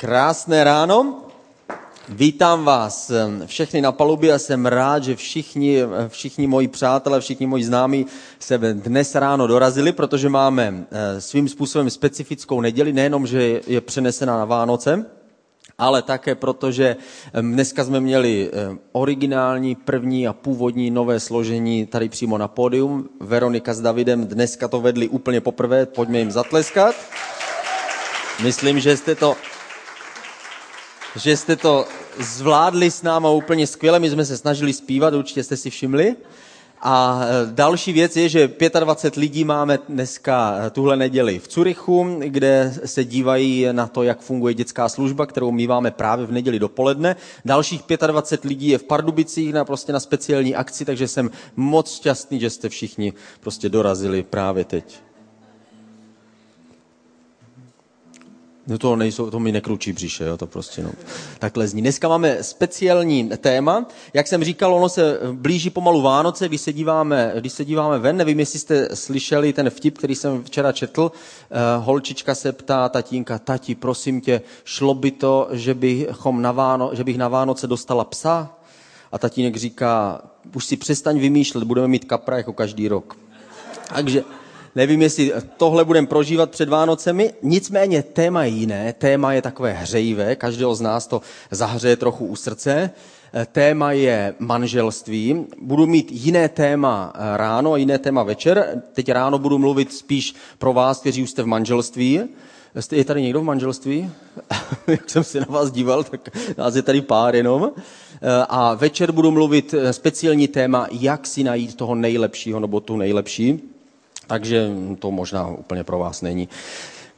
Krásné ráno. Vítám vás všechny na palubě a jsem rád, že všichni, všichni moji přátelé, všichni moji známí se dnes ráno dorazili, protože máme eh, svým způsobem specifickou neděli, nejenom, že je přenesená na Vánoce, ale také proto, že dneska jsme měli eh, originální, první a původní nové složení tady přímo na pódium. Veronika s Davidem dneska to vedli úplně poprvé, pojďme jim zatleskat. Myslím, že jste to, že jste to zvládli s náma úplně skvěle. My jsme se snažili zpívat, určitě jste si všimli. A e, další věc je, že 25 lidí máme dneska e, tuhle neděli v Curychu, kde se dívají na to, jak funguje dětská služba, kterou míváme právě v neděli dopoledne. Dalších 25 lidí je v Pardubicích na, prostě na speciální akci, takže jsem moc šťastný, že jste všichni prostě dorazili právě teď. No to nejsou, to mi nekručí břiše, jo, to prostě no. Takhle zní. Dneska máme speciální téma. Jak jsem říkal, ono se blíží pomalu Vánoce, když se díváme, když se díváme ven, nevím, jestli jste slyšeli ten vtip, který jsem včera četl. Uh, holčička se ptá tatínka, tati, prosím tě, šlo by to, že, bychom na Váno, že bych na Vánoce dostala psa? A tatínek říká, už si přestaň vymýšlet, budeme mít kapra jako každý rok. Takže Nevím, jestli tohle budeme prožívat před Vánocemi, nicméně téma je jiné, téma je takové hřejivé, každého z nás to zahřeje trochu u srdce. Téma je manželství. Budu mít jiné téma ráno a jiné téma večer. Teď ráno budu mluvit spíš pro vás, kteří už jste v manželství. Je tady někdo v manželství? Jak jsem se na vás díval, tak nás je tady pár jenom. A večer budu mluvit speciální téma, jak si najít toho nejlepšího nebo tu nejlepší takže to možná úplně pro vás není.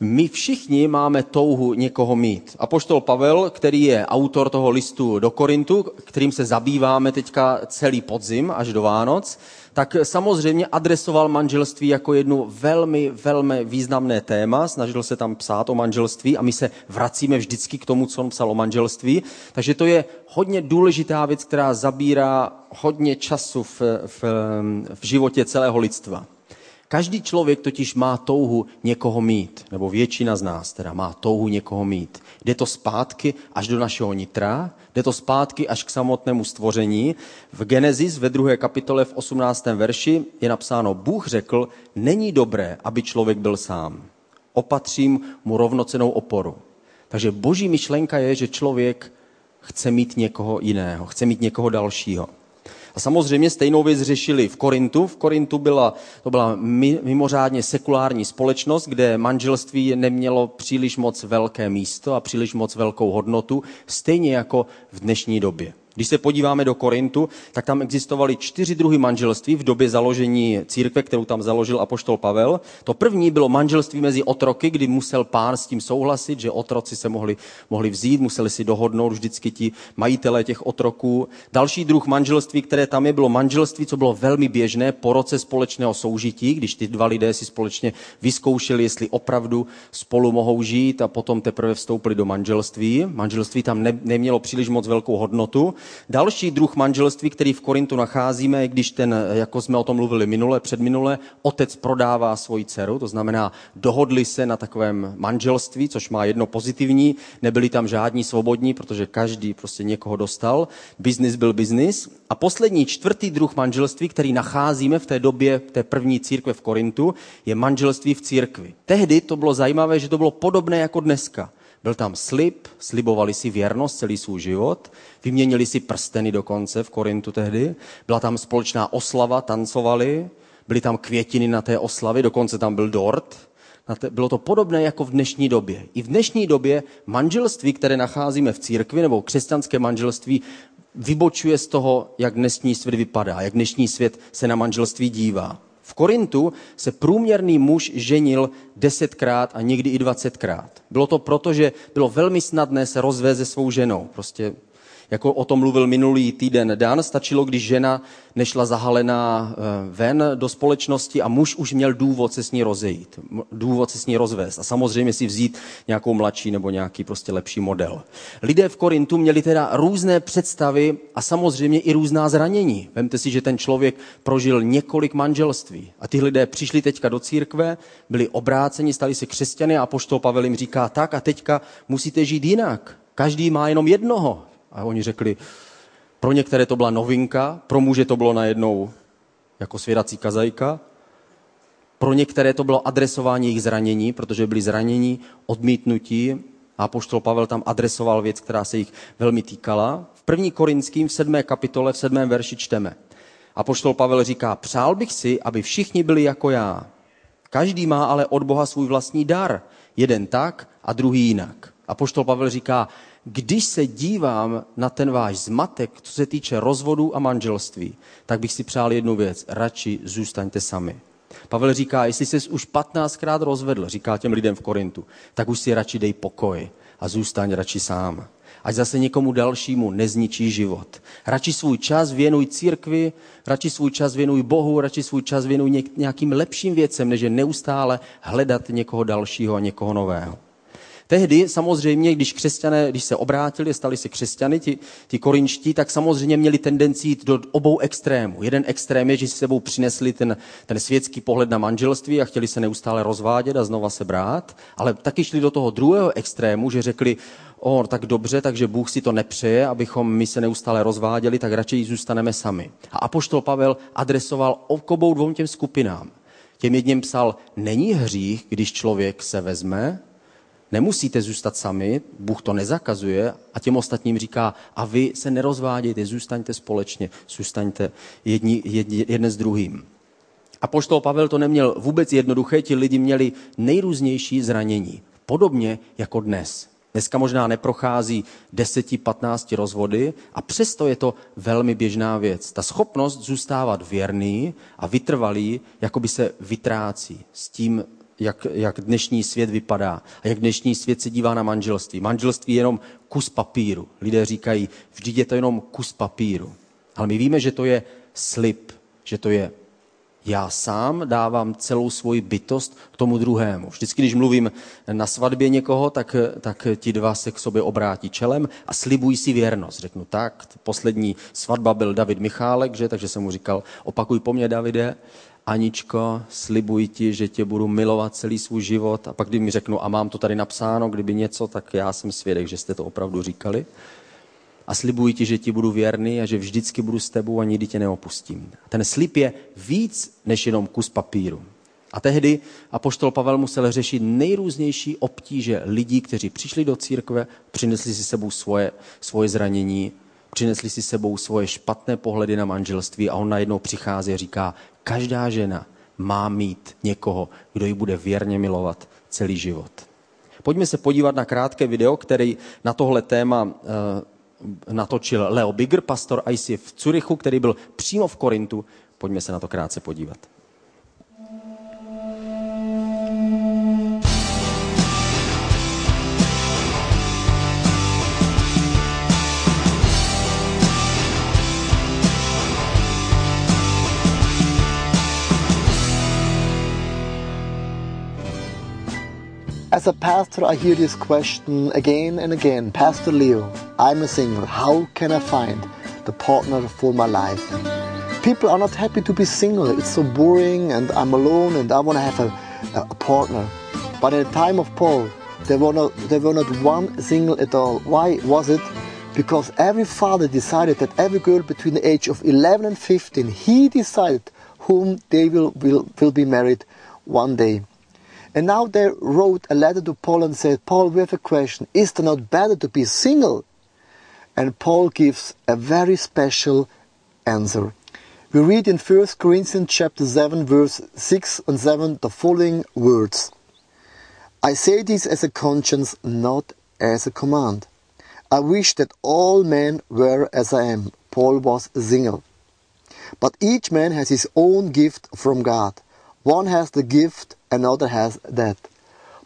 My všichni máme touhu někoho mít. A poštol Pavel, který je autor toho listu do Korintu, kterým se zabýváme teďka celý podzim až do Vánoc, tak samozřejmě adresoval manželství jako jednu velmi, velmi významné téma. Snažil se tam psát o manželství a my se vracíme vždycky k tomu, co on psal o manželství. Takže to je hodně důležitá věc, která zabírá hodně času v, v, v životě celého lidstva. Každý člověk totiž má touhu někoho mít, nebo většina z nás teda má touhu někoho mít. Jde to zpátky až do našeho nitra, jde to zpátky až k samotnému stvoření. V Genesis ve druhé kapitole v 18. verši je napsáno, Bůh řekl, není dobré, aby člověk byl sám. Opatřím mu rovnocenou oporu. Takže boží myšlenka je, že člověk chce mít někoho jiného, chce mít někoho dalšího. A samozřejmě stejnou věc řešili v Korintu. V Korintu byla, to byla mimořádně sekulární společnost, kde manželství nemělo příliš moc velké místo a příliš moc velkou hodnotu, stejně jako v dnešní době. Když se podíváme do Korintu, tak tam existovaly čtyři druhy manželství v době založení církve, kterou tam založil apoštol Pavel. To první bylo manželství mezi otroky, kdy musel pán s tím souhlasit, že otroci se mohli, mohli vzít, museli si dohodnout vždycky ti majitelé těch otroků. Další druh manželství, které tam je, bylo manželství, co bylo velmi běžné po roce společného soužití, když ty dva lidé si společně vyzkoušeli, jestli opravdu spolu mohou žít a potom teprve vstoupili do manželství. Manželství tam ne, nemělo příliš moc velkou hodnotu. Další druh manželství, který v Korintu nacházíme, když ten, jako jsme o tom mluvili minule, předminule, otec prodává svoji dceru, to znamená, dohodli se na takovém manželství, což má jedno pozitivní, nebyli tam žádní svobodní, protože každý prostě někoho dostal, biznis byl biznis. A poslední, čtvrtý druh manželství, který nacházíme v té době, v té první církve v Korintu, je manželství v církvi. Tehdy to bylo zajímavé, že to bylo podobné jako dneska. Byl tam slib, slibovali si věrnost celý svůj život, vyměnili si prsteny dokonce v Korintu tehdy, byla tam společná oslava, tancovali, byly tam květiny na té oslavě, dokonce tam byl dort. Bylo to podobné jako v dnešní době. I v dnešní době manželství, které nacházíme v církvi, nebo křesťanské manželství, vybočuje z toho, jak dnešní svět vypadá, jak dnešní svět se na manželství dívá. V Korintu se průměrný muž ženil desetkrát a někdy i dvacetkrát. Bylo to proto, že bylo velmi snadné se rozvést se svou ženou. Prostě jako o tom mluvil minulý týden Dan, stačilo, když žena nešla zahalená eh, ven do společnosti a muž už měl důvod se s ní rozejít, důvod se s ní rozvést a samozřejmě si vzít nějakou mladší nebo nějaký prostě lepší model. Lidé v Korintu měli teda různé představy a samozřejmě i různá zranění. Vemte si, že ten člověk prožil několik manželství a ty lidé přišli teďka do církve, byli obráceni, stali se křesťany a poštol Pavel jim říká tak a teďka musíte žít jinak. Každý má jenom jednoho. A oni řekli, pro některé to byla novinka, pro muže to bylo najednou jako svědací kazajka, pro některé to bylo adresování jejich zranění, protože byli zranění, odmítnutí a poštol Pavel tam adresoval věc, která se jich velmi týkala. V první Korinským v sedmé kapitole, v sedmém verši čteme. A poštol Pavel říká, přál bych si, aby všichni byli jako já. Každý má ale od Boha svůj vlastní dar. Jeden tak a druhý jinak. A poštol Pavel říká, když se dívám na ten váš zmatek, co se týče rozvodu a manželství, tak bych si přál jednu věc. Radši zůstaňte sami. Pavel říká, jestli jsi už 15krát rozvedl, říká těm lidem v Korintu, tak už si radši dej pokoj a zůstaň radši sám. Ať zase někomu dalšímu nezničí život. Radši svůj čas věnuj církvi, radši svůj čas věnuj Bohu, radši svůj čas věnuj nějakým lepším věcem, než je neustále hledat někoho dalšího a někoho nového. Tehdy samozřejmě, když křesťané, když se obrátili, stali se křesťany, ti, ti korinčtí, tak samozřejmě měli tendenci jít do obou extrémů. Jeden extrém je, že si sebou přinesli ten, ten světský pohled na manželství a chtěli se neustále rozvádět a znova se brát, ale taky šli do toho druhého extrému, že řekli, o, tak dobře, takže Bůh si to nepřeje, abychom my se neustále rozváděli, tak radši zůstaneme sami. A apoštol Pavel adresoval obou dvou těm skupinám. Těm jedním psal, není hřích, když člověk se vezme Nemusíte zůstat sami, Bůh to nezakazuje a těm ostatním říká, a vy se nerozvádějte, zůstaňte společně, zůstaňte jedni, jedni, jeden s druhým. A poštol Pavel to neměl vůbec jednoduché, ti lidi měli nejrůznější zranění. Podobně jako dnes. Dneska možná neprochází 10-15 rozvody a přesto je to velmi běžná věc. Ta schopnost zůstávat věrný a vytrvalý, jako by se vytrácí. S tím jak, jak dnešní svět vypadá a jak dnešní svět se dívá na manželství. Manželství je jenom kus papíru. Lidé říkají, vždyť je to jenom kus papíru. Ale my víme, že to je slib, že to je já sám dávám celou svoji bytost tomu druhému. Vždycky, když mluvím na svatbě někoho, tak, tak ti dva se k sobě obrátí čelem a slibují si věrnost. Řeknu tak, poslední svatba byl David Michálek, že? takže jsem mu říkal, opakuj po mně, Davide. Aničko, slibuji ti, že tě budu milovat celý svůj život. A pak, když mi řeknu, a mám to tady napsáno, kdyby něco, tak já jsem svědek, že jste to opravdu říkali. A slibuji ti, že ti budu věrný a že vždycky budu s tebou a nikdy tě neopustím. Ten slib je víc než jenom kus papíru. A tehdy apoštol Pavel musel řešit nejrůznější obtíže lidí, kteří přišli do církve, přinesli si sebou svoje, svoje zranění, přinesli si sebou svoje špatné pohledy na manželství a on najednou přichází a říká, každá žena má mít někoho, kdo ji bude věrně milovat celý život. Pojďme se podívat na krátké video, který na tohle téma uh, natočil Leo Bigger, pastor ICF v Curychu, který byl přímo v Korintu. Pojďme se na to krátce podívat. As a pastor, I hear this question again and again Pastor Leo, I'm a single. How can I find the partner for my life? People are not happy to be single. It's so boring, and I'm alone, and I want to have a, a partner. But in the time of Paul, there were, not, there were not one single at all. Why was it? Because every father decided that every girl between the age of 11 and 15, he decided whom they will, will, will be married one day. And now they wrote a letter to Paul and said, Paul, we have a question. Is it not better to be single? And Paul gives a very special answer. We read in 1 Corinthians chapter 7 verse 6 and 7 the following words. I say this as a conscience, not as a command. I wish that all men were as I am. Paul was single. But each man has his own gift from God. One has the gift another has that.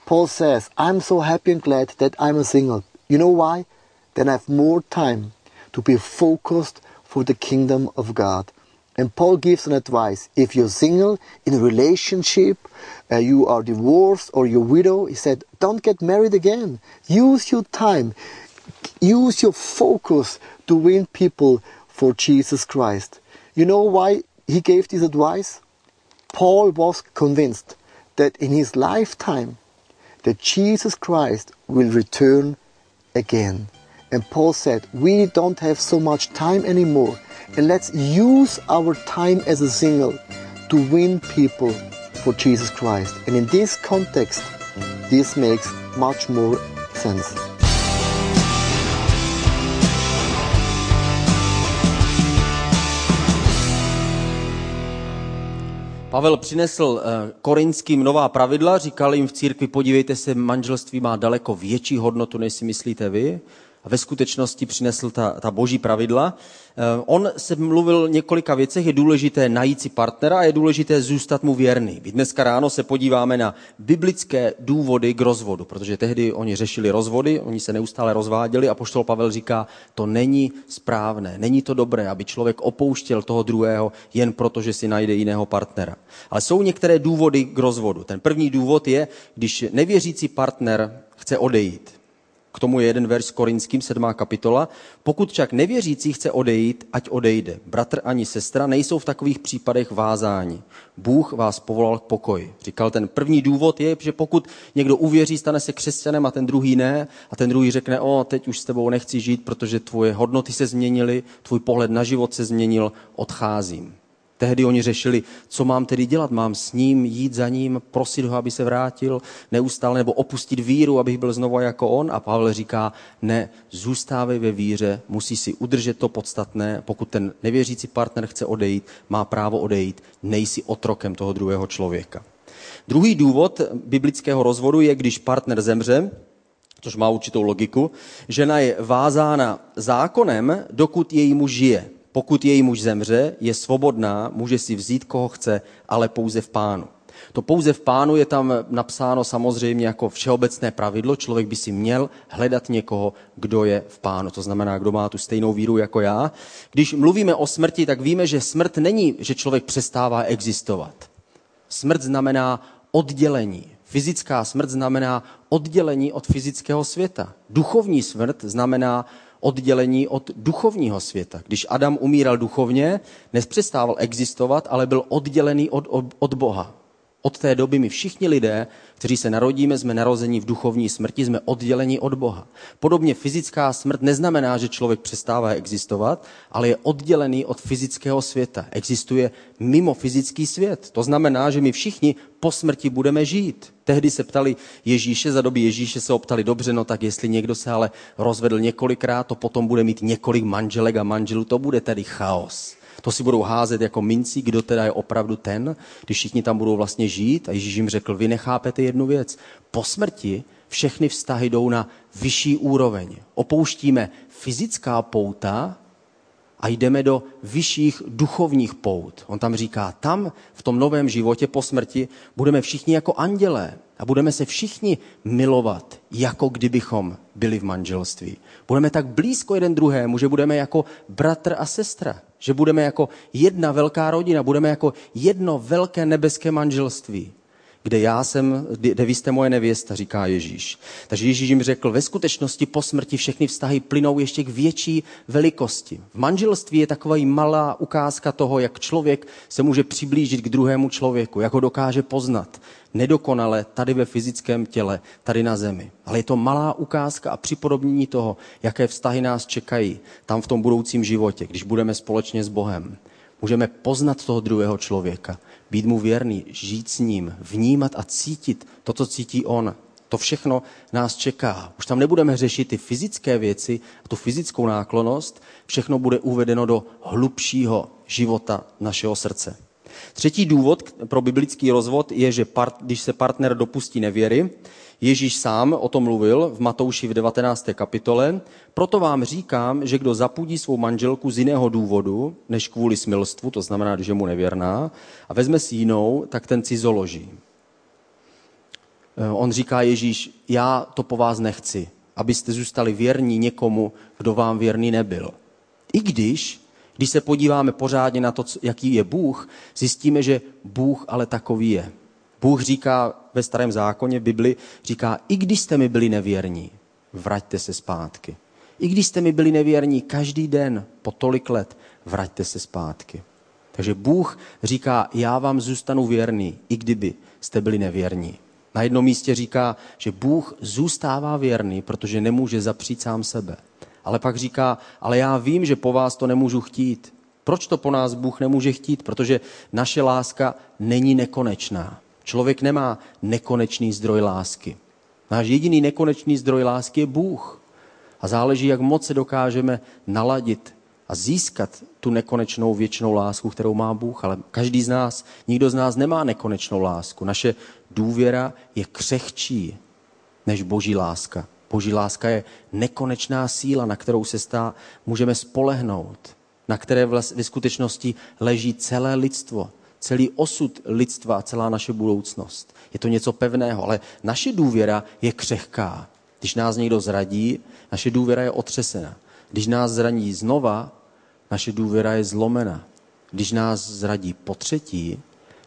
Paul says, I'm so happy and glad that I'm a single. You know why? Then I have more time to be focused for the kingdom of God. And Paul gives an advice. If you're single in a relationship, uh, you are divorced or you're widow, he said, don't get married again. Use your time. Use your focus to win people for Jesus Christ. You know why he gave this advice? Paul was convinced that in his lifetime that Jesus Christ will return again. And Paul said, we don't have so much time anymore and let's use our time as a single to win people for Jesus Christ. And in this context, this makes much more sense. Pavel přinesl eh, korinským nová pravidla, říkal jim v církvi, podívejte se, manželství má daleko větší hodnotu, než si myslíte vy a ve skutečnosti přinesl ta, ta boží pravidla. Eh, on se mluvil několika věcech, je důležité najít si partnera a je důležité zůstat mu věrný. My dneska ráno se podíváme na biblické důvody k rozvodu, protože tehdy oni řešili rozvody, oni se neustále rozváděli a poštol Pavel říká, to není správné, není to dobré, aby člověk opouštěl toho druhého jen proto, že si najde jiného partnera. Ale jsou některé důvody k rozvodu. Ten první důvod je, když nevěřící partner chce odejít. K tomu je jeden verš Korinským, sedmá kapitola. Pokud však nevěřící chce odejít, ať odejde. Bratr ani sestra nejsou v takových případech vázáni. Bůh vás povolal k pokoji. Říkal, ten první důvod je, že pokud někdo uvěří, stane se křesťanem a ten druhý ne, a ten druhý řekne, o, teď už s tebou nechci žít, protože tvoje hodnoty se změnily, tvůj pohled na život se změnil, odcházím. Tehdy oni řešili, co mám tedy dělat. Mám s ním jít za ním, prosit ho, aby se vrátil neustále, nebo opustit víru, abych byl znovu jako on. A Pavel říká, ne, zůstávej ve víře, musí si udržet to podstatné. Pokud ten nevěřící partner chce odejít, má právo odejít, nejsi otrokem toho druhého člověka. Druhý důvod biblického rozvodu je, když partner zemře, což má určitou logiku, žena je vázána zákonem, dokud její muž žije. Pokud její muž zemře, je svobodná, může si vzít, koho chce, ale pouze v pánu. To pouze v pánu je tam napsáno samozřejmě jako všeobecné pravidlo. Člověk by si měl hledat někoho, kdo je v pánu. To znamená, kdo má tu stejnou víru jako já. Když mluvíme o smrti, tak víme, že smrt není, že člověk přestává existovat. Smrt znamená oddělení. Fyzická smrt znamená oddělení od fyzického světa. Duchovní smrt znamená oddělení od duchovního světa. Když Adam umíral duchovně, nepřestával existovat, ale byl oddělený od, od, od Boha. Od té doby my všichni lidé, kteří se narodíme, jsme narozeni v duchovní smrti, jsme odděleni od Boha. Podobně fyzická smrt neznamená, že člověk přestává existovat, ale je oddělený od fyzického světa. Existuje mimo fyzický svět. To znamená, že my všichni po smrti budeme žít. Tehdy se ptali Ježíše, za doby Ježíše se optali, dobře, no tak jestli někdo se ale rozvedl několikrát, to potom bude mít několik manželek a manželů, to bude tedy chaos to si budou házet jako mincí, kdo teda je opravdu ten, když všichni tam budou vlastně žít. A Ježíš jim řekl, vy nechápete jednu věc. Po smrti všechny vztahy jdou na vyšší úroveň. Opouštíme fyzická pouta a jdeme do vyšších duchovních pout. On tam říká, tam v tom novém životě po smrti budeme všichni jako andělé a budeme se všichni milovat, jako kdybychom byli v manželství. Budeme tak blízko jeden druhému, že budeme jako bratr a sestra. Že budeme jako jedna velká rodina, budeme jako jedno velké nebeské manželství kde já jsem, kde vy jste moje nevěsta, říká Ježíš. Takže Ježíš jim řekl, ve skutečnosti po smrti všechny vztahy plynou ještě k větší velikosti. V manželství je taková malá ukázka toho, jak člověk se může přiblížit k druhému člověku, jak ho dokáže poznat. Nedokonale tady ve fyzickém těle, tady na zemi. Ale je to malá ukázka a připodobnění toho, jaké vztahy nás čekají tam v tom budoucím životě, když budeme společně s Bohem. Můžeme poznat toho druhého člověka, být mu věrný, žít s ním, vnímat a cítit to, co cítí on. To všechno nás čeká. Už tam nebudeme řešit ty fyzické věci a tu fyzickou náklonost. Všechno bude uvedeno do hlubšího života našeho srdce. Třetí důvod pro biblický rozvod je, že part, když se partner dopustí nevěry, Ježíš sám o tom mluvil v Matouši v 19. kapitole. Proto vám říkám, že kdo zapudí svou manželku z jiného důvodu, než kvůli smilstvu, to znamená, že mu nevěrná, a vezme si jinou, tak ten cizoloží. Eh, on říká Ježíš, já to po vás nechci, abyste zůstali věrní někomu, kdo vám věrný nebyl. I když, když se podíváme pořádně na to, jaký je Bůh, zjistíme, že Bůh ale takový je. Bůh říká ve starém zákoně, v Bibli, říká, i když jste mi byli nevěrní, vraťte se zpátky. I když jste mi byli nevěrní každý den po tolik let, vraťte se zpátky. Takže Bůh říká, já vám zůstanu věrný, i kdyby jste byli nevěrní. Na jednom místě říká, že Bůh zůstává věrný, protože nemůže zapřít sám sebe. Ale pak říká, ale já vím, že po vás to nemůžu chtít. Proč to po nás Bůh nemůže chtít? Protože naše láska není nekonečná. Člověk nemá nekonečný zdroj lásky. Náš jediný nekonečný zdroj lásky je Bůh. A záleží, jak moc se dokážeme naladit a získat tu nekonečnou věčnou lásku, kterou má Bůh. Ale každý z nás, nikdo z nás nemá nekonečnou lásku. Naše důvěra je křehčí než boží láska. Boží láska je nekonečná síla, na kterou se stá, můžeme spolehnout, na které ve skutečnosti leží celé lidstvo, celý osud lidstva, celá naše budoucnost. Je to něco pevného, ale naše důvěra je křehká. Když nás někdo zradí, naše důvěra je otřesena. Když nás zraní znova, naše důvěra je zlomena. Když nás zradí po třetí,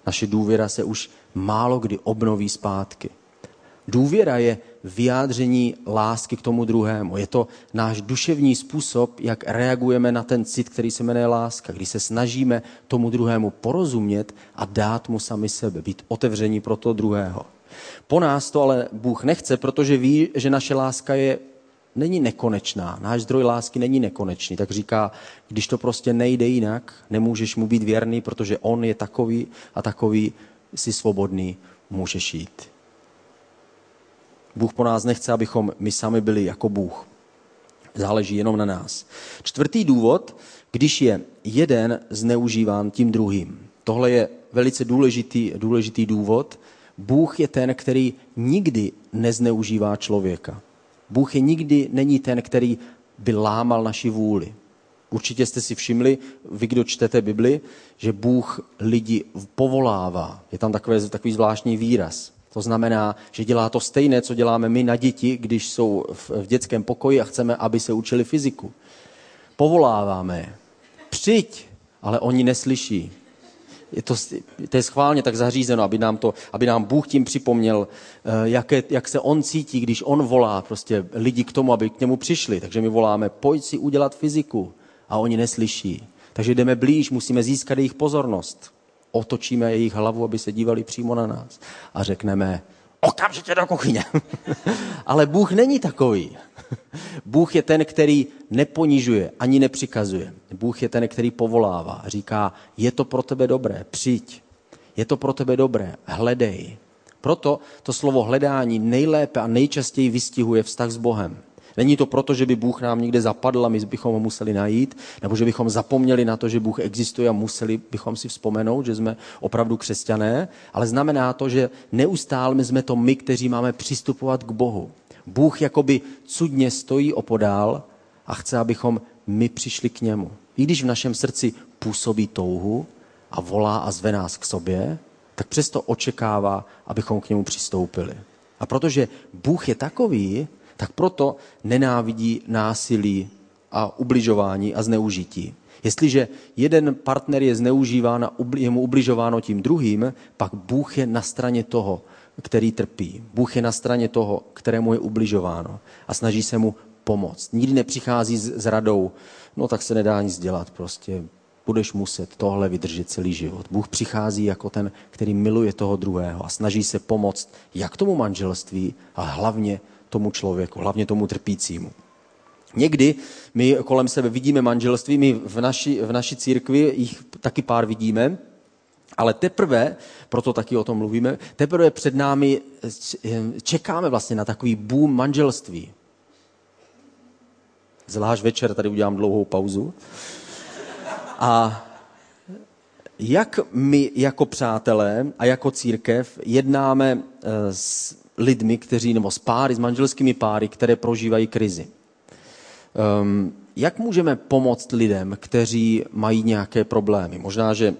naše důvěra se už málo kdy obnoví zpátky. Důvěra je vyjádření lásky k tomu druhému. Je to náš duševní způsob, jak reagujeme na ten cit, který se jmenuje láska. Když se snažíme tomu druhému porozumět a dát mu sami sebe, být otevření pro to druhého. Po nás to ale Bůh nechce, protože ví, že naše láska je není nekonečná. Náš zdroj lásky není nekonečný. Tak říká, když to prostě nejde jinak, nemůžeš mu být věrný, protože on je takový a takový, jsi svobodný, můžeš jít. Bůh po nás nechce, abychom my sami byli jako Bůh. Záleží jenom na nás. Čtvrtý důvod, když je jeden zneužíván tím druhým. Tohle je velice důležitý, důležitý důvod. Bůh je ten, který nikdy nezneužívá člověka. Bůh je nikdy není ten, který by lámal naši vůli. Určitě jste si všimli, vy, kdo čtete Bibli, že Bůh lidi povolává. Je tam takový, takový zvláštní výraz. To znamená, že dělá to stejné, co děláme my na děti, když jsou v, dětském pokoji a chceme, aby se učili fyziku. Povoláváme. Přijď, ale oni neslyší. Je to, to je schválně tak zařízeno, aby nám, to, aby nám Bůh tím připomněl, eh, jak, je, jak se on cítí, když on volá prostě lidi k tomu, aby k němu přišli. Takže my voláme, pojď si udělat fyziku. A oni neslyší. Takže jdeme blíž, musíme získat jejich pozornost otočíme jejich hlavu, aby se dívali přímo na nás a řekneme, okamžitě do kuchyně. Ale Bůh není takový. Bůh je ten, který neponižuje ani nepřikazuje. Bůh je ten, který povolává. Říká, je to pro tebe dobré, přijď. Je to pro tebe dobré, hledej. Proto to slovo hledání nejlépe a nejčastěji vystihuje vztah s Bohem. Není to proto, že by Bůh nám někde zapadl a my bychom ho museli najít, nebo že bychom zapomněli na to, že Bůh existuje a museli bychom si vzpomenout, že jsme opravdu křesťané, ale znamená to, že neustále jsme to my, kteří máme přistupovat k Bohu. Bůh jakoby cudně stojí opodál a chce, abychom my přišli k němu. I když v našem srdci působí touhu a volá a zve nás k sobě, tak přesto očekává, abychom k němu přistoupili. A protože Bůh je takový, tak proto nenávidí násilí a ubližování a zneužití. Jestliže jeden partner je zneužíván a je mu ubližováno tím druhým, pak Bůh je na straně toho, který trpí. Bůh je na straně toho, kterému je ubližováno a snaží se mu pomoct. Nikdy nepřichází s, radou, no tak se nedá nic dělat, prostě budeš muset tohle vydržet celý život. Bůh přichází jako ten, který miluje toho druhého a snaží se pomoct jak tomu manželství, ale hlavně tomu člověku, hlavně tomu trpícímu. Někdy my kolem sebe vidíme manželství, my v naší, v naší církvi jich taky pár vidíme, ale teprve, proto taky o tom mluvíme, teprve před námi čekáme vlastně na takový boom manželství. Zvlášť večer tady udělám dlouhou pauzu. A jak my jako přátelé a jako církev jednáme eh, s lidmi, kteří, nebo s páry, s manželskými páry, které prožívají krizi. Um, jak můžeme pomoct lidem, kteří mají nějaké problémy? Možná, že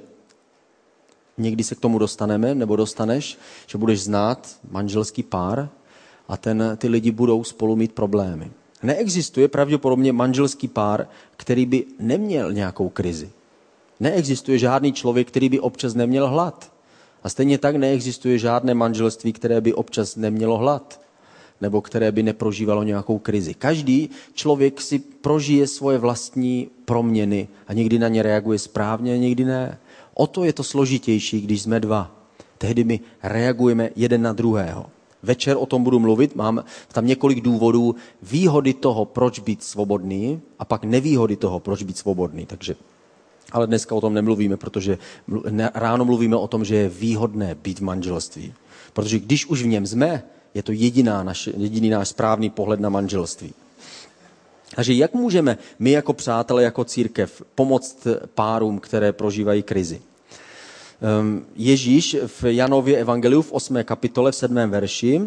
někdy se k tomu dostaneme, nebo dostaneš, že budeš znát manželský pár a ten, ty lidi budou spolu mít problémy. Neexistuje pravděpodobně manželský pár, který by neměl nějakou krizi. Neexistuje žádný člověk, který by občas neměl hlad. A stejně tak neexistuje žádné manželství, které by občas nemělo hlad nebo které by neprožívalo nějakou krizi. Každý člověk si prožije svoje vlastní proměny a někdy na ně reaguje správně a někdy ne. O to je to složitější, když jsme dva. Tehdy my reagujeme jeden na druhého. Večer o tom budu mluvit, mám tam několik důvodů, výhody toho, proč být svobodný a pak nevýhody toho, proč být svobodný. Takže ale dneska o tom nemluvíme, protože ráno mluvíme o tom, že je výhodné být v manželství. Protože když už v něm jsme, je to jediná naš, jediný náš správný pohled na manželství. Takže jak můžeme my jako přátelé, jako církev pomoct párům, které prožívají krizi? Ehm, Ježíš v Janově evangeliu v 8. kapitole v 7. verši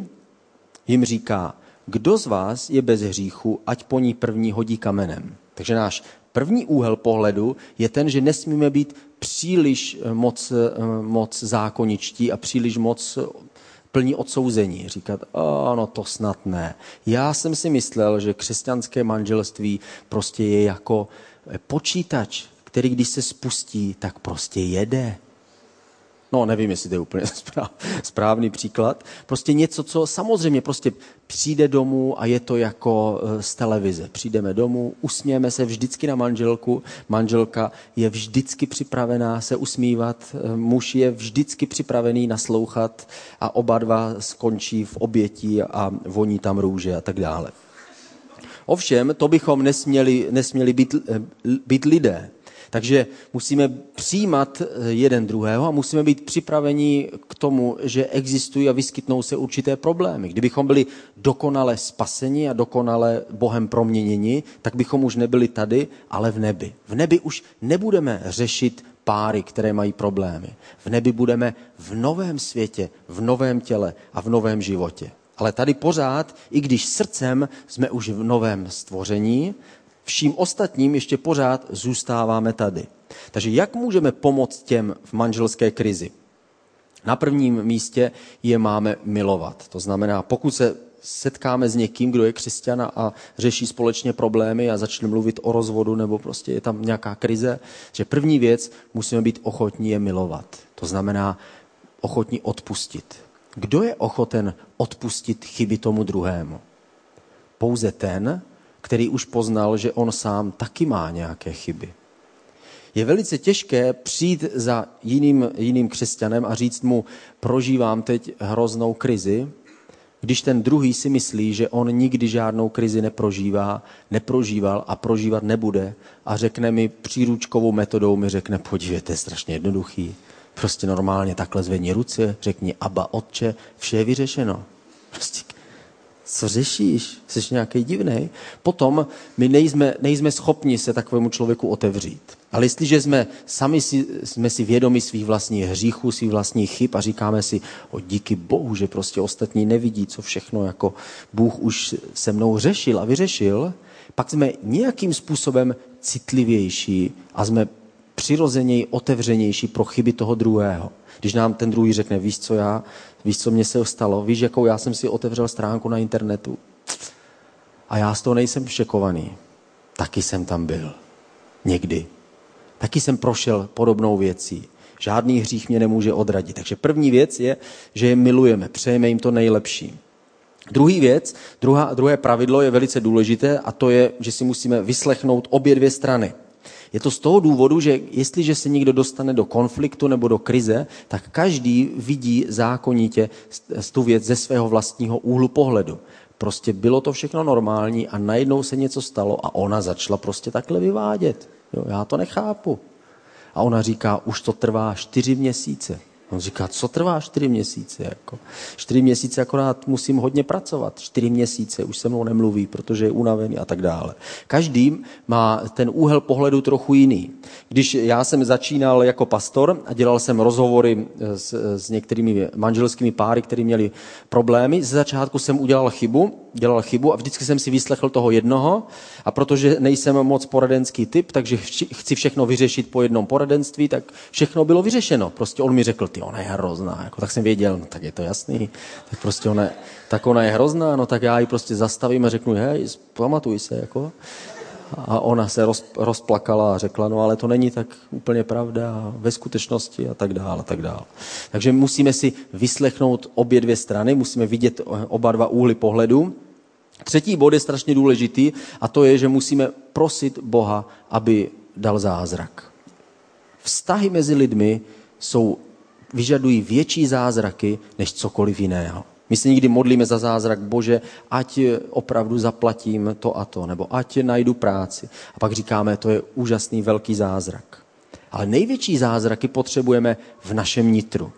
jim říká, kdo z vás je bez hříchu, ať po ní první hodí kamenem. Takže náš první úhel pohledu je ten, že nesmíme být příliš moc, moc zákoničtí a příliš moc plní odsouzení. Říkat, ano, to snad ne. Já jsem si myslel, že křesťanské manželství prostě je jako počítač, který když se spustí, tak prostě jede. No, nevím, jestli to je úplně správný příklad. Prostě něco, co samozřejmě prostě přijde domů a je to jako eh, z televize. Přijdeme domů, usmějeme se vždycky na manželku, manželka je vždycky připravená se usmívat, eh, muž je vždycky připravený naslouchat a oba dva skončí v obětí a voní tam růže a tak dále. Ovšem, to bychom nesměli, nesměli být, eh, být lidé. Takže musíme přijímat eh, jeden druhého a musíme být připraveni k tomu, že existují a vyskytnou se určité problémy. Kdybychom byli dokonale spaseni a dokonale Bohem proměněni, tak bychom už nebyli tady, ale v nebi. V nebi už nebudeme řešit páry, které mají problémy. V nebi budeme v novém světě, v novém těle a v novém životě. Ale tady pořád, i když srdcem jsme už v novém stvoření, vším ostatním ještě pořád zůstáváme tady. Takže jak můžeme pomoct těm v manželské krizi? Na prvním místě je máme milovat. To znamená, pokud se setkáme s někým, kdo je křesťan a řeší společně problémy a začne mluvit o rozvodu nebo prostě je tam nějaká krize, že první věc musíme být ochotní je milovat. To znamená ochotní odpustit. Kdo je ochoten odpustit chyby tomu druhému? Pouze ten, který už poznal, že on sám taky má nějaké chyby. Je velice těžké přijít za jiným, jiným křesťanem a říct mu, prožívám teď hroznou krizi, když ten druhý si myslí, že on nikdy žádnou krizi neprožívá, neprožíval a prožívat nebude a řekne mi příručkovou metodou, mi řekne, podívejte, je strašně jednoduchý, prostě normálně takhle zvedni ruce, řekni Aba, Otče, vše je vyřešeno. Prostě co řešíš? Jsi nějaký divný? Potom my nejsme, nejsme schopni se takovému člověku otevřít. Ale jestliže jsme sami si, jsme si vědomi svých vlastních hříchů, svých vlastních chyb a říkáme si, o díky Bohu, že prostě ostatní nevidí, co všechno jako Bůh už se mnou řešil a vyřešil, pak jsme nějakým způsobem citlivější a jsme přirozeněji otevřenější pro chyby toho druhého. Když nám ten druhý řekne, víš, co já Víš, co mě se stalo? Víš, jakou já jsem si otevřel stránku na internetu a já z toho nejsem všekovaný. Taky jsem tam byl. Někdy. Taky jsem prošel podobnou věcí. Žádný hřích mě nemůže odradit. Takže první věc je, že je milujeme, přejeme jim to nejlepší. Druhý věc, druhá, druhé pravidlo je velice důležité a to je, že si musíme vyslechnout obě dvě strany. Je to z toho důvodu, že jestliže se někdo dostane do konfliktu nebo do krize, tak každý vidí zákonitě tu věc ze svého vlastního úhlu pohledu. Prostě bylo to všechno normální a najednou se něco stalo a ona začala prostě takhle vyvádět. Jo, já to nechápu. A ona říká, už to trvá čtyři měsíce. On říká, co trvá čtyři měsíce? Jako? Čtyři měsíce akorát musím hodně pracovat. Čtyři měsíce už se mnou nemluví, protože je unavený a tak dále. Každý má ten úhel pohledu trochu jiný. Když já jsem začínal jako pastor a dělal jsem rozhovory s, s některými manželskými páry, kteří měli problémy, ze začátku jsem udělal chybu, dělal chybu a vždycky jsem si vyslechl toho jednoho a protože nejsem moc poradenský typ, takže chci všechno vyřešit po jednom poradenství, tak všechno bylo vyřešeno. Prostě on mi řekl, ty ty ona je hrozná. Jako, tak jsem věděl, no tak je to jasný. Tak prostě ona, tak ona je hrozná, no tak já ji prostě zastavím a řeknu, hej, pamatuj se, jako. A ona se roz, rozplakala a řekla, no ale to není tak úplně pravda ve skutečnosti a tak dále a tak dále. Takže musíme si vyslechnout obě dvě strany, musíme vidět oba dva úhly pohledu. Třetí bod je strašně důležitý a to je, že musíme prosit Boha, aby dal zázrak. Vztahy mezi lidmi jsou, vyžadují větší zázraky než cokoliv jiného. My se někdy modlíme za zázrak, bože, ať opravdu zaplatím to a to, nebo ať najdu práci. A pak říkáme, to je úžasný velký zázrak. Ale největší zázraky potřebujeme v našem nitru.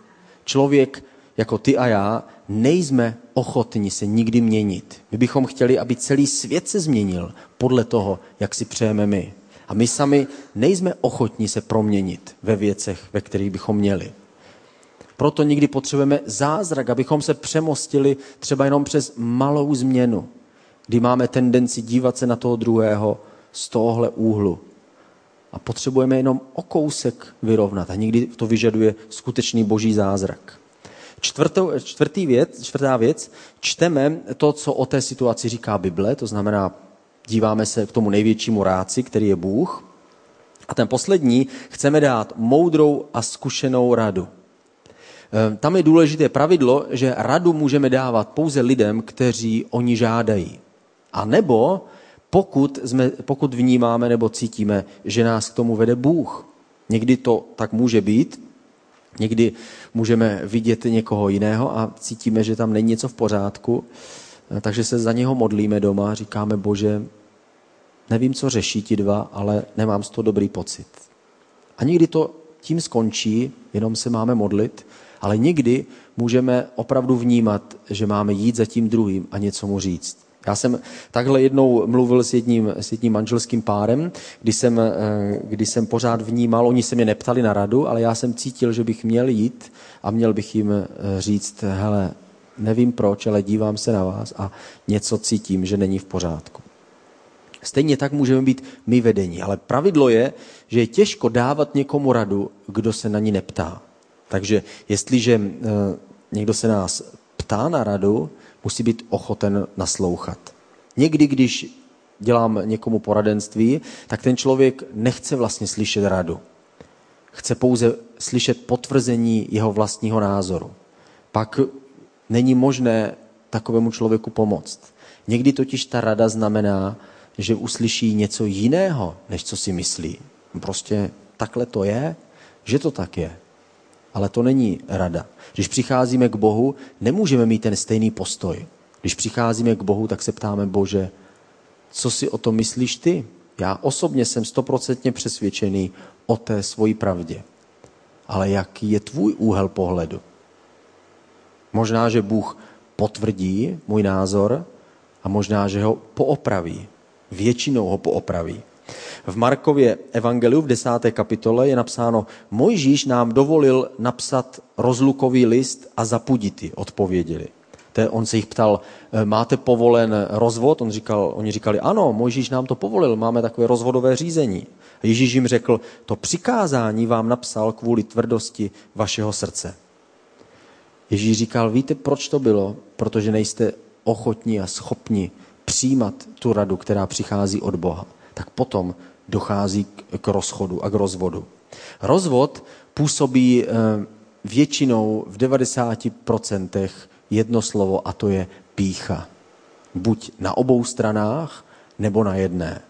Člověk jako ty a já nejsme ochotni se nikdy měnit. My bychom chtěli, aby celý svět se změnil podle toho, jak si přejeme my. A my sami nejsme ochotni se proměnit ve věcech, ve kterých bychom měli. Proto někdy potřebujeme zázrak, abychom se přemostili třeba jenom přes malou změnu, kdy máme tendenci dívat se na toho druhého z tohohle úhlu. A potřebujeme jenom o kousek vyrovnat. A někdy to vyžaduje skutečný boží zázrak. Čtvrtou, čtvrtý věc, čtvrtá věc, čteme to, co o té situaci říká Bible, to znamená, díváme se k tomu největšímu ráci, který je Bůh. A ten poslední chceme dát moudrou a zkušenou radu. Ehm, tam je důležité pravidlo, že radu můžeme dávat pouze lidem, kteří oni žádají. A nebo pokud, jsme, pokud vnímáme nebo cítíme, že nás k tomu vede Bůh. Někdy to tak může být, někdy můžeme vidět někoho jiného a cítíme, že tam není něco v pořádku, ehm, takže se za něho modlíme doma, říkáme, bože, nevím, co řeší ti dva, ale nemám z toho dobrý pocit. A někdy to tím skončí, jenom se máme modlit, ale někdy můžeme opravdu vnímat, že máme jít za tím druhým a něco mu říct. Já jsem takhle jednou mluvil s jedním, s jedním manželským párem, kdy jsem, eh, kdy jsem pořád vnímal, oni se mě neptali na radu, ale já jsem cítil, že bych měl jít a měl bych jim eh, říct, hele, nevím proč, ale dívám se na vás a něco cítím, že není v pořádku. Stejně tak můžeme být my vedení, ale pravidlo je, že je těžko dávat někomu radu, kdo se na ní neptá. Takže jestliže eh, někdo se nás ptá na radu, musí být ochoten naslouchat. Někdy, když dělám někomu poradenství, tak ten člověk nechce vlastně slyšet radu. Chce pouze slyšet potvrzení jeho vlastního názoru. Pak není možné takovému člověku pomoct. Někdy totiž ta rada znamená, že uslyší něco jiného, než co si myslí. Prostě takhle to je, že to tak je. Ale to není rada. Když přicházíme k Bohu, nemůžeme mít ten stejný postoj. Když přicházíme k Bohu, tak se ptáme, Bože, co si o tom myslíš ty? Já osobně jsem stoprocentně přesvědčený o té svoji pravdě. Ale jaký je tvůj úhel pohledu? Možná, že Bůh potvrdí můj názor a možná, že ho poopraví. Většinou ho poopraví. V Markově evangeliu v desáté kapitole je napsáno, Mojžíš nám dovolil napsat rozlukový list a zapudity, odpověděli. On se jich ptal, e, máte povolen rozvod? On říkal, oni říkali, ano, Mojžíš nám to povolil, máme takové rozvodové řízení. A Ježíš jim řekl, to přikázání vám napsal kvůli tvrdosti vašeho srdce. Ježíš říkal, víte, proč to bylo? Protože nejste ochotní a schopni přijímat tu radu, která přichází od Boha. Tak potom dochází k rozchodu a k rozvodu. Rozvod působí eh, většinou v 90% jedno slovo a to je pícha. Buď na obou stranách, nebo na jedné.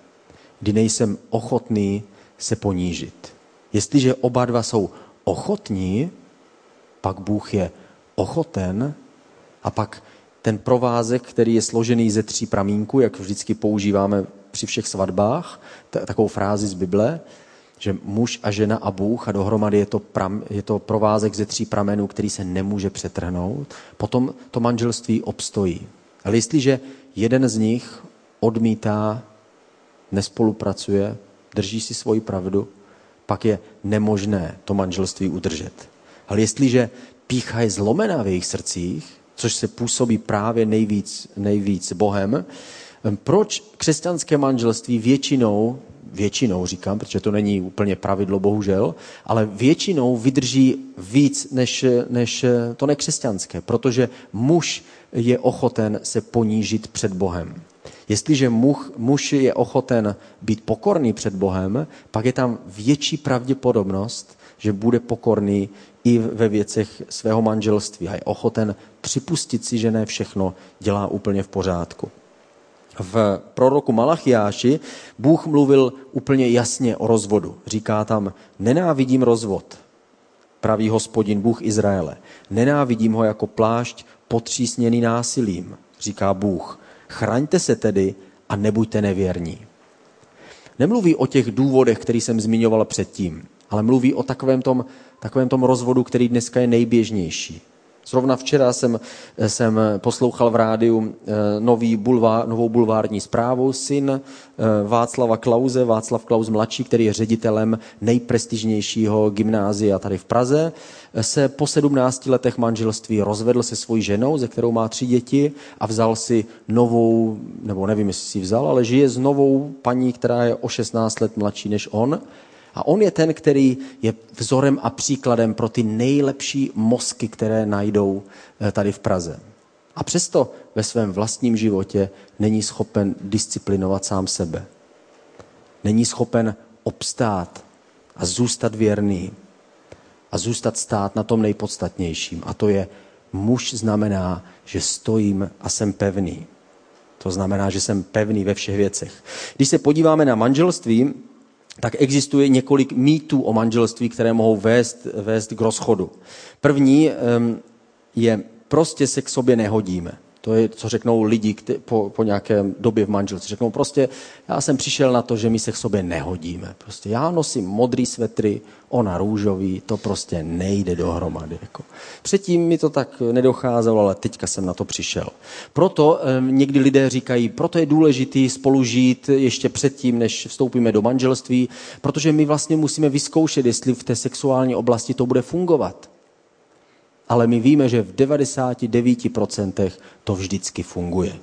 Kdy nejsem ochotný se ponížit. Jestliže oba dva jsou ochotní, pak Bůh je ochoten a pak ten provázek, který je složený ze tří pramínků, jak vždycky používáme při všech svatbách, takovou frázi z Bible, že muž a žena a Bůh a dohromady je to, pram, je to provázek ze tří pramenů, který se nemůže přetrhnout, potom to manželství obstojí. Ale jestliže jeden z nich odmítá, nespolupracuje, drží si svoji pravdu, pak je nemožné to manželství udržet. Ale jestliže pícha je zlomená v jejich srdcích, což se působí právě nejvíc, nejvíc Bohem, proč křesťanské manželství většinou většinou říkám, protože to není úplně pravidlo, bohužel, ale většinou vydrží víc než, než to nekřesťanské, protože muž je ochoten se ponížit před Bohem. Jestliže muž, muž je ochoten být pokorný před Bohem, pak je tam větší pravděpodobnost, že bude pokorný i ve věcech svého manželství a je ochoten připustit si, že ne všechno dělá úplně v pořádku. V proroku Malachiáši Bůh mluvil úplně jasně o rozvodu. Říká tam, nenávidím rozvod, pravý hospodin Bůh Izraele. Nenávidím ho jako plášť potřísněný násilím, říká Bůh. Chraňte se tedy a nebuďte nevěrní. Nemluví o těch důvodech, který jsem zmiňoval předtím, ale mluví o takovém tom, takovém tom rozvodu, který dneska je nejběžnější. Zrovna včera jsem, jsem poslouchal v rádiu eh, nový bulvár, novou bulvární zprávu. Syn eh, Václava Klauze, Václav Klaus mladší, který je ředitelem nejprestižnějšího gymnázia tady v Praze, se po 17 letech manželství rozvedl se svojí ženou, ze kterou má tři děti a vzal si novou, nebo nevím, jestli si vzal, ale žije s novou paní, která je o 16 let mladší než on a on je ten, který je vzorem a příkladem pro ty nejlepší mozky, které najdou eh, tady v Praze. A přesto ve svém vlastním životě není schopen disciplinovat sám sebe. Není schopen obstát a zůstat věrný a zůstat stát na tom nejpodstatnějším. A to je, muž znamená, že stojím a jsem pevný. To znamená, že jsem pevný ve všech věcech. Když se podíváme na manželství, tak existuje několik mýtů o manželství, které mohou vést, vést k rozchodu. První je, prostě se k sobě nehodíme. To je, co řeknou lidi kte, po, po nějaké době v manželství. Řeknou prostě, já jsem přišel na to, že my se k sobě nehodíme. Prostě já nosím modrý svetry, ona růžový, to prostě nejde dohromady. Jako. Předtím mi to tak nedocházelo, ale teďka jsem na to přišel. Proto eh, někdy lidé říkají, proto je důležitý spolu žít ještě předtím, než vstoupíme do manželství, protože my vlastně musíme vyzkoušet, jestli v té sexuální oblasti to bude fungovat ale my víme, že v 99% to vždycky funguje.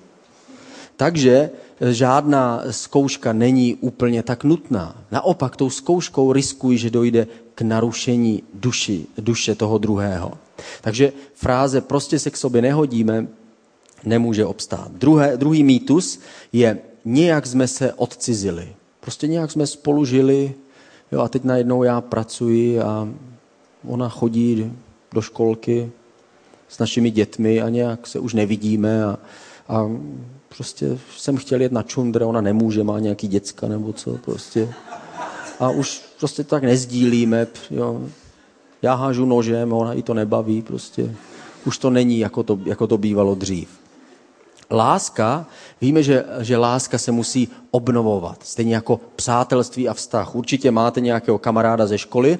Takže žádná zkouška není úplně tak nutná. Naopak tou zkouškou riskuji, že dojde k narušení duši, duše toho druhého. Takže fráze prostě se k sobě nehodíme nemůže obstát. Druhé, druhý mýtus je nějak jsme se odcizili. Prostě nějak jsme spolu žili jo, a teď najednou já pracuji a ona chodí do školky s našimi dětmi a nějak se už nevidíme a, a prostě jsem chtěl jet na čundre, ona nemůže, má nějaký děcka nebo co prostě. A už prostě tak nezdílíme, jo. Já hážu nožem, ona i to nebaví prostě. Už to není, jako to, jako to bývalo dřív. Láska, víme, že, že láska se musí obnovovat. Stejně jako přátelství a vztah. Určitě máte nějakého kamaráda ze školy,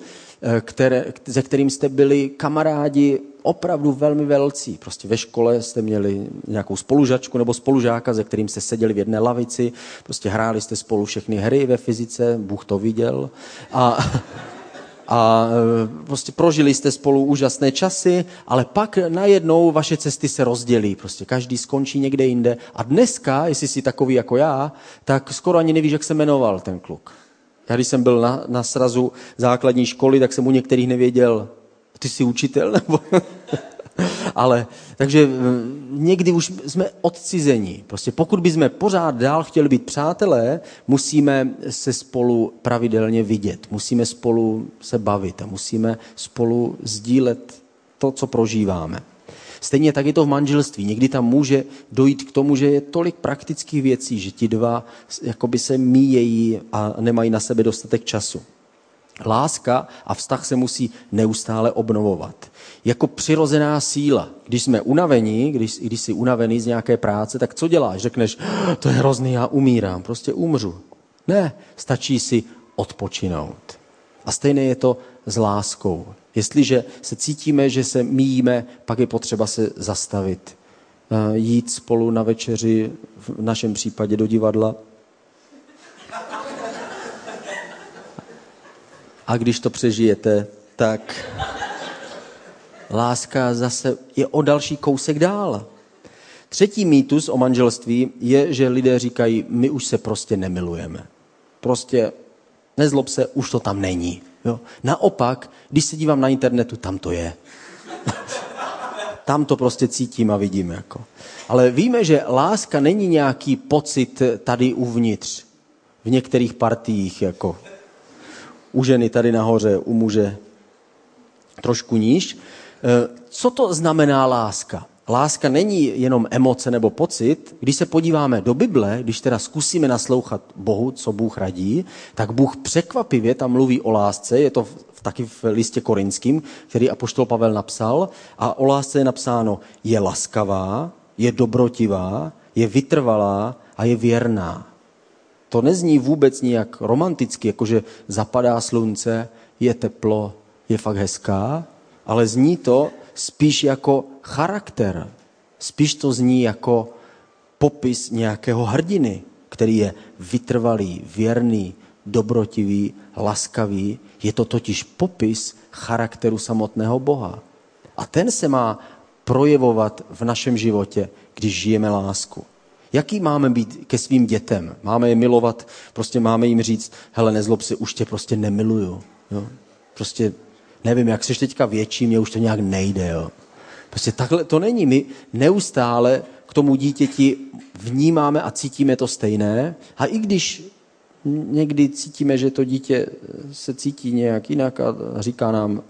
které, se kterým jste byli kamarádi opravdu velmi velcí. Prostě ve škole jste měli nějakou spolužačku nebo spolužáka, se kterým jste seděli v jedné lavici, prostě hráli jste spolu všechny hry ve fyzice, Bůh to viděl. A, a eh, prostě prožili jste spolu úžasné časy, ale pak najednou vaše cesty se rozdělí. Prostě každý skončí někde jinde. A dneska, jestli jsi takový jako já, tak skoro ani nevíš, jak se jmenoval ten kluk. Já když jsem byl na, na srazu základní školy, tak jsem u některých nevěděl, ty jsi učitel? Nebo... Ale, takže eh, někdy už jsme odcizení. Prostě pokud bychom pořád dál chtěli být přátelé, musíme se spolu pravidelně vidět, musíme spolu se bavit a musíme spolu sdílet to, co prožíváme. Stejně tak je to v manželství. Někdy tam může dojít k tomu, že je tolik praktických věcí, že ti dva jakoby se míjejí a nemají na sebe dostatek času. Láska a vztah se musí neustále obnovovat. Jako přirozená síla. Když jsme unavení, když, když jsi unavený z nějaké práce, tak co děláš? Řekneš, to je hrozný, já umírám, prostě umřu. Ne, stačí si odpočinout. A stejné je to s láskou. Jestliže se cítíme, že se míjíme, pak je potřeba se zastavit. Eh, jít spolu na večeři, v našem případě do divadla. A když to přežijete, tak láska zase je o další kousek dál. Třetí mýtus o manželství je, že lidé říkají, my už se prostě nemilujeme. Prostě nezlob se, už to tam není. Jo? Naopak, když se dívám na internetu, tam to je. tam to prostě cítím a vidím. Jako. Ale víme, že láska není nějaký pocit tady uvnitř, v některých partiích, jako u ženy tady nahoře, u muže trošku níž. Eh, co to znamená láska? Láska není jenom emoce nebo pocit. Když se podíváme do Bible, když teda zkusíme naslouchat Bohu, co Bůh radí, tak Bůh překvapivě tam mluví o lásce, je to v, taky v listě korinským, který apoštol Pavel napsal, a o lásce je napsáno, je laskavá, je dobrotivá, je vytrvalá a je věrná. To nezní vůbec nijak romanticky, jakože zapadá slunce, je teplo, je fakt hezká, ale zní to spíš jako charakter. Spíš to zní jako popis nějakého hrdiny, který je vytrvalý, věrný, dobrotivý, laskavý. Je to totiž popis charakteru samotného Boha. A ten se má projevovat v našem životě, když žijeme lásku. Jaký máme být ke svým dětem? Máme je milovat, prostě máme jim říct, hele, nezlob se, už tě prostě nemiluju. Jo? Prostě nevím, jak jsi teďka větší, mě už to nějak nejde. Jo? Prostě takhle to není. My neustále k tomu dítěti vnímáme a cítíme to stejné. A i když někdy cítíme, že to dítě se cítí nějak jinak a říká nám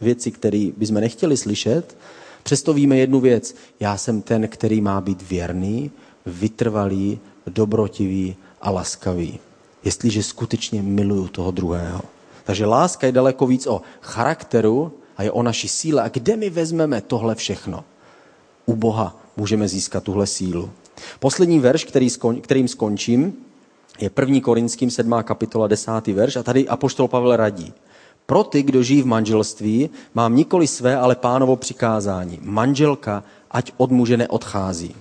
věci, které bychom nechtěli slyšet, přesto víme jednu věc. Já jsem ten, který má být věrný, vytrvalý, dobrotivý a laskavý. Jestliže skutečně miluju toho druhého. Takže láska je daleko víc o charakteru a je o naší síle. A kde my vezmeme tohle všechno? U Boha můžeme získat tuhle sílu. Poslední verš, který skon, kterým skončím, je 1. Korinským 7. kapitola 10. verš a tady Apoštol Pavel radí. Pro ty, kdo žijí v manželství, mám nikoli své, ale pánovo přikázání. Manželka, ať od muže neodchází.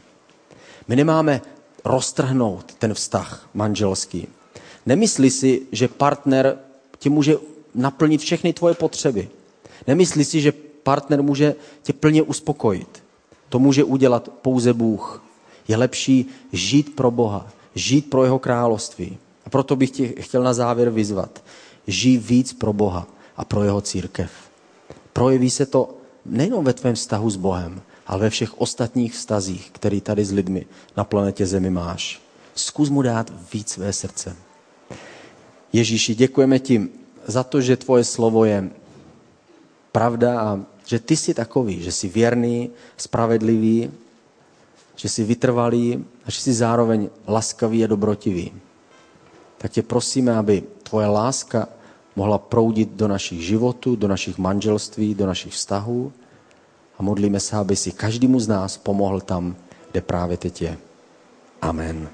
My nemáme roztrhnout ten vztah manželský. Nemyslí si, že partner ti může naplnit všechny tvoje potřeby. Nemyslí si, že partner může tě plně uspokojit. To může udělat pouze Bůh. Je lepší žít pro Boha, žít pro jeho království. A proto bych tě chtěl na závěr vyzvat. Žij víc pro Boha a pro jeho církev. Projeví se to nejenom ve tvém vztahu s Bohem, ale ve všech ostatních vztazích, který tady s lidmi na planetě Zemi máš. Zkus mu dát víc své srdce. Ježíši, děkujeme ti za to, že tvoje slovo je pravda a že ty jsi takový, že jsi věrný, spravedlivý, že jsi vytrvalý a že jsi zároveň laskavý a dobrotivý. Tak tě prosíme, aby tvoje láska mohla proudit do našich životů, do našich manželství, do našich vztahů a modlíme se, aby si každému z nás pomohl tam, kde právě teď je. Amen.